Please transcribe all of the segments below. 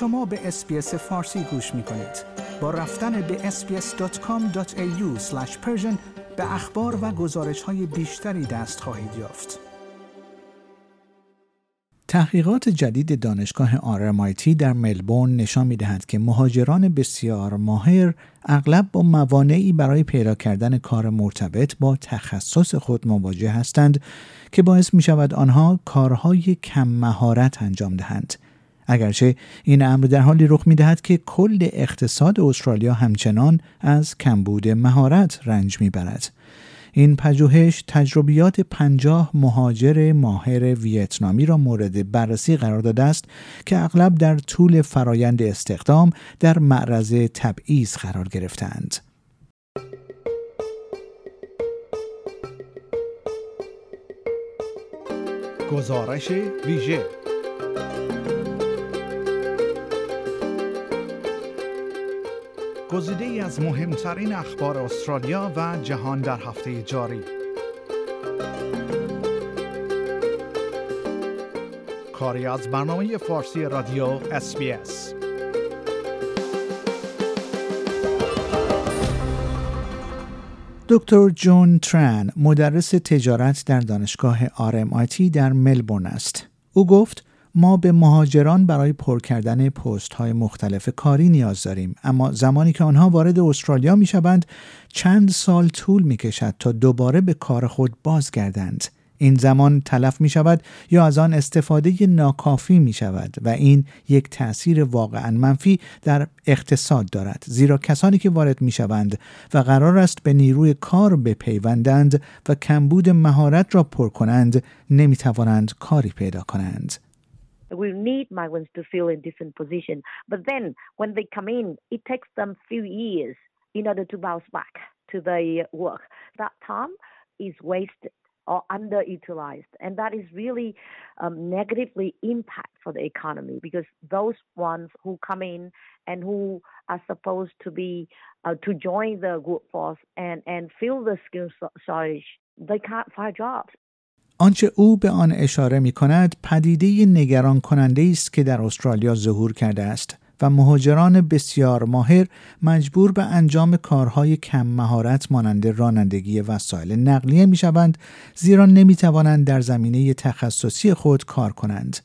شما به اسپیس فارسی گوش می کنید. با رفتن به sbs.com.au به اخبار و گزارش های بیشتری دست خواهید یافت. تحقیقات جدید دانشگاه RMIT در ملبورن نشان می دهد که مهاجران بسیار ماهر اغلب با موانعی برای پیدا کردن کار مرتبط با تخصص خود مواجه هستند که باعث می شود آنها کارهای کم مهارت انجام دهند. اگرچه این امر در حالی رخ می دهد که کل اقتصاد استرالیا همچنان از کمبود مهارت رنج می برد. این پژوهش تجربیات پنجاه مهاجر ماهر ویتنامی را مورد بررسی قرار داده است که اغلب در طول فرایند استخدام در معرض تبعیض قرار گرفتند. گزارش ویژه گزیده ای از مهمترین اخبار استرالیا و جهان در هفته جاری کاری از برنامه فارسی رادیو SBS دکتر جون تران مدرس تجارت در دانشگاه RMIT در ملبورن است. او گفت ما به مهاجران برای پر کردن پست های مختلف کاری نیاز داریم. اما زمانی که آنها وارد استرالیا می شوند چند سال طول می کشد تا دوباره به کار خود بازگردند. این زمان تلف می شود یا از آن استفاده ناکافی می شود و این یک تأثیر واقعا منفی در اقتصاد دارد. زیرا کسانی که وارد می شوند و قرار است به نیروی کار بپیوندند و کمبود مهارت را پر کنند نمی توانند کاری پیدا کنند. We need migrants to fill in different positions. But then when they come in, it takes them few years in order to bounce back to the work. That time is wasted or underutilized. And that is really um, negatively impact for the economy because those ones who come in and who are supposed to be uh, to join the workforce and, and fill the skills shortage, they can't find jobs. آنچه او به آن اشاره می کند پدیده نگران کننده است که در استرالیا ظهور کرده است و مهاجران بسیار ماهر مجبور به انجام کارهای کم مهارت مانند رانندگی وسایل نقلیه می شوند زیرا نمی توانند در زمینه تخصصی خود کار کنند.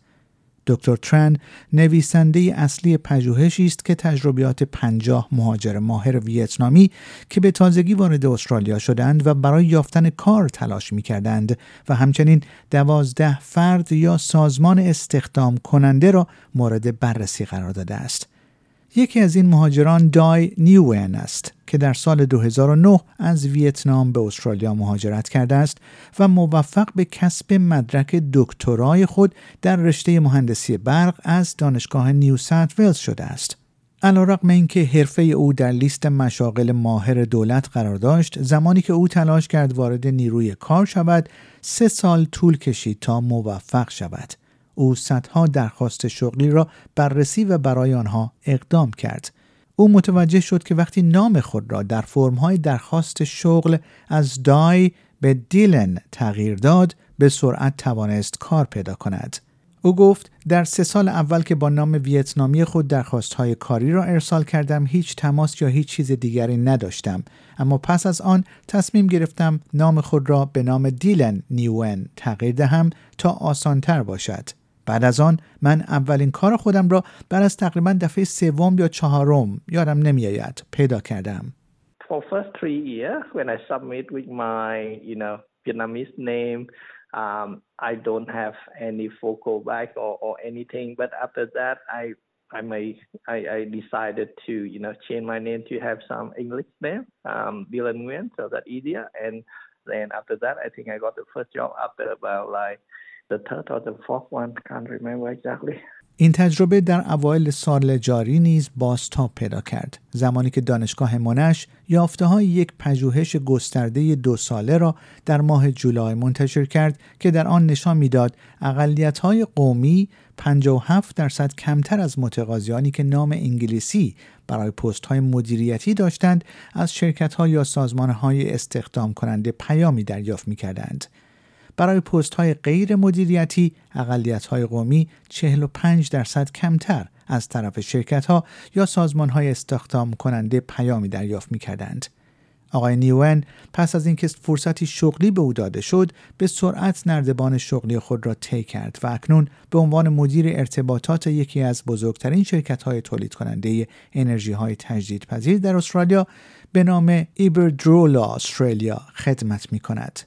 دکتر ترن نویسنده اصلی پژوهشی است که تجربیات پنجاه مهاجر ماهر ویتنامی که به تازگی وارد استرالیا شدند و برای یافتن کار تلاش می کردند و همچنین دوازده فرد یا سازمان استخدام کننده را مورد بررسی قرار داده است. یکی از این مهاجران دای نیوین است که در سال 2009 از ویتنام به استرالیا مهاجرت کرده است و موفق به کسب مدرک دکترای خود در رشته مهندسی برق از دانشگاه نیو سنت ویلز شده است. علیرغم اینکه حرفه او در لیست مشاغل ماهر دولت قرار داشت زمانی که او تلاش کرد وارد نیروی کار شود سه سال طول کشید تا موفق شود او صدها درخواست شغلی را بررسی و برای آنها اقدام کرد. او متوجه شد که وقتی نام خود را در فرمهای درخواست شغل از دای به دیلن تغییر داد به سرعت توانست کار پیدا کند. او گفت در سه سال اول که با نام ویتنامی خود درخواست های کاری را ارسال کردم هیچ تماس یا هیچ چیز دیگری نداشتم اما پس از آن تصمیم گرفتم نام خود را به نام دیلن نیون تغییر دهم تا آسانتر باشد. بعد از آن من اولین کار خودم را بعد از تقریبا دفعه سوم یا چهارم یادم نمیآید پیدا کردم. For first three years when I submit with my you know Vietnamese name um, I don't have any focal back or, or anything but after that I I may I, I decided to you know change my name to have some English name um Dylan Nguyen so that easier and then after that I think I got the first job after about like این تجربه در اوایل سال جاری نیز بازتاب پیدا کرد زمانی که دانشگاه منش یافته های یک پژوهش گسترده دو ساله را در ماه جولای منتشر کرد که در آن نشان می‌داد اقلیت های قومی 57 درصد کمتر از متقاضیانی که نام انگلیسی برای پست های مدیریتی داشتند از شرکت ها یا سازمان های استخدام کننده پیامی دریافت می کردند. برای پست های غیر مدیریتی اقلیت های قومی 45 درصد کمتر از طرف شرکت ها یا سازمان های استخدام کننده پیامی دریافت می کردند. آقای نیوان پس از اینکه فرصتی شغلی به او داده شد به سرعت نردبان شغلی خود را طی کرد و اکنون به عنوان مدیر ارتباطات یکی از بزرگترین شرکت های تولید کننده انرژی های تجدیدپذیر در استرالیا به نام ایبردرولا استرالیا خدمت می کند.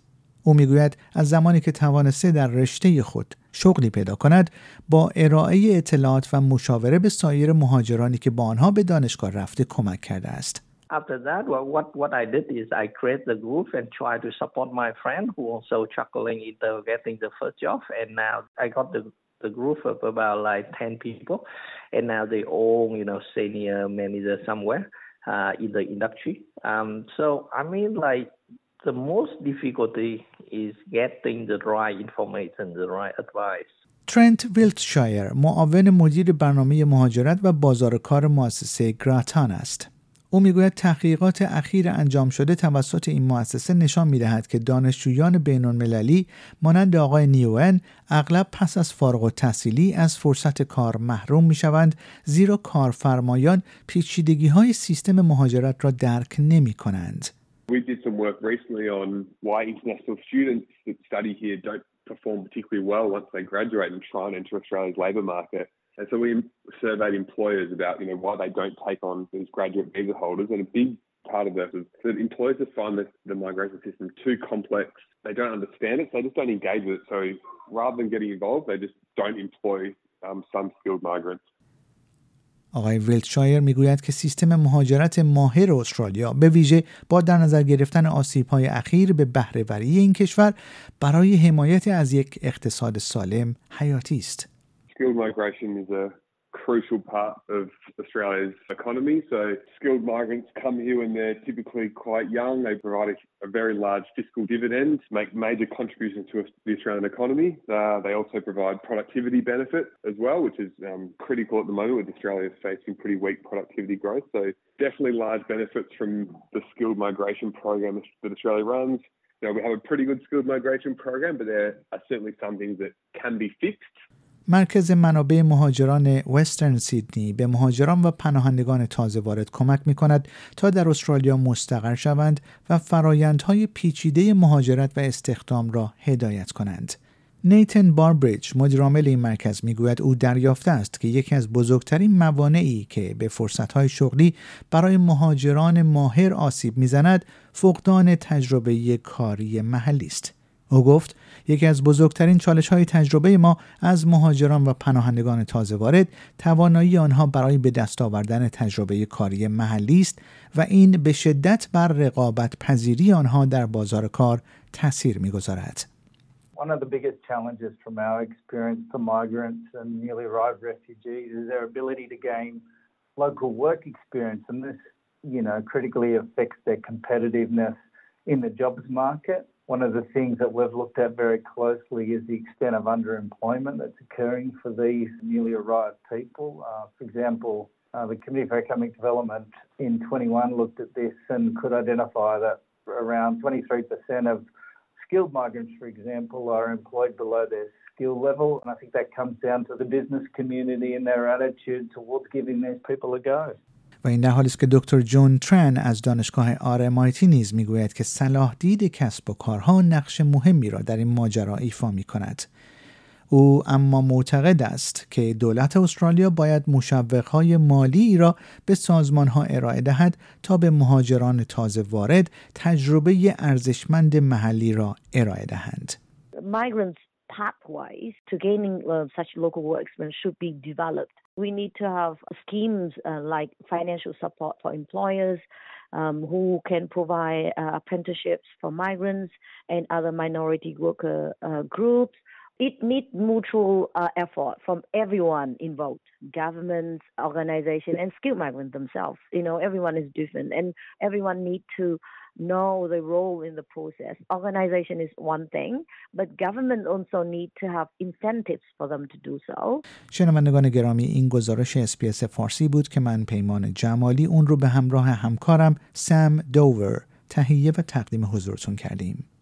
او می‌گوید از زمانی که توانسته در رشته خود شغلی پیدا کند با ارائه اطلاعات و مشاوره به سایر مهاجرانی که با آنها به دانشگاه رفته کمک کرده است. After that, well, what what I did is I create the group and try to support my friend who also struggling into getting the first job. And now I got the the group of about like ten people, and now they all you know senior manager somewhere uh, in the industry. Um, so I mean like the most difficulty is getting the right information, the right advice. ترنت ویلتشایر معاون مدیر برنامه مهاجرت و بازار کار مؤسسه گراتان است. او می‌گوید تحقیقات اخیر انجام شده توسط این مؤسسه نشان می‌دهد که دانشجویان بین المللی مانند آقای نیوئن اغلب پس از فارغ و تحصیلی از فرصت کار محروم می شوند زیرا کارفرمایان پیچیدگی های سیستم مهاجرت را درک نمی کنند. We did some work recently on why international students that study here don't perform particularly well once they graduate and try and enter Australia's labour market. And so we surveyed employers about, you know, why they don't take on these graduate visa holders. And a big part of that is that employers find the, the migration system too complex. They don't understand it, so they just don't engage with it. So rather than getting involved, they just don't employ um, some skilled migrants. آقای ویلتشایر می‌گوید که سیستم مهاجرت ماهر استرالیا به ویژه با در نظر گرفتن آسیب‌های اخیر به بهرهوری این کشور برای حمایت از یک اقتصاد سالم حیاتی است. Crucial part of Australia's economy. So skilled migrants come here when they're typically quite young. They provide a, a very large fiscal dividend, make major contributions to the Australian economy. Uh, they also provide productivity benefit as well, which is um, critical at the moment with Australia facing pretty weak productivity growth. So definitely large benefits from the skilled migration program that Australia runs. You know, we have a pretty good skilled migration program, but there are certainly some things that can be fixed. مرکز منابع مهاجران وسترن سیدنی به مهاجران و پناهندگان تازه وارد کمک می کند تا در استرالیا مستقر شوند و فرایندهای پیچیده مهاجرت و استخدام را هدایت کنند. نیتن باربریج مدیرعامل این مرکز می‌گوید او دریافته است که یکی از بزرگترین موانعی که به فرصتهای شغلی برای مهاجران ماهر آسیب می‌زند فقدان تجربه کاری محلی است. او گفت یکی از بزرگترین چالش های تجربه ما از مهاجران و پناهندگان تازه وارد توانایی آنها برای به دست آوردن تجربه کاری محلی است و این به شدت بر رقابت پذیری آنها در بازار کار تاثیر می‌گذارد. One of the biggest challenges from our experience for migrants and newly arrived refugees is their ability to gain local work experience and this, you know, critically affects their competitiveness in the jobs market. One of the things that we've looked at very closely is the extent of underemployment that's occurring for these newly arrived people. Uh, for example, uh, the Committee for Economic Development in 21 looked at this and could identify that around 23% of skilled migrants, for example, are employed below their skill level. And I think that comes down to the business community and their attitude towards giving these people a go. و این در حالی است که دکتر جون ترن از دانشگاه آرمایتی نیز می‌گوید که صلاح دید کسب و کارها نقش مهمی را در این ماجرا ایفا می کند. او اما معتقد است که دولت استرالیا باید مشوقهای مالی را به سازمان ها ارائه دهد تا به مهاجران تازه وارد تجربه ارزشمند محلی را ارائه دهند. Migrants pathways to gaining uh, such local work experience should be developed. We need to have schemes uh, like financial support for employers um, who can provide uh, apprenticeships for migrants and other minority worker groups. It needs mutual effort from everyone involved, governments, organizations, and skilled migrants themselves. You know, everyone is different, and everyone needs to know the role in the process. Organization is one thing, but government also need to have incentives for them to do so. شنوندگان گرامی این گزارش اسپیس فارسی بود که من پیمان جمالی اون رو به همراه همکارم سم دوور تهیه و تقدیم حضورتون کردیم.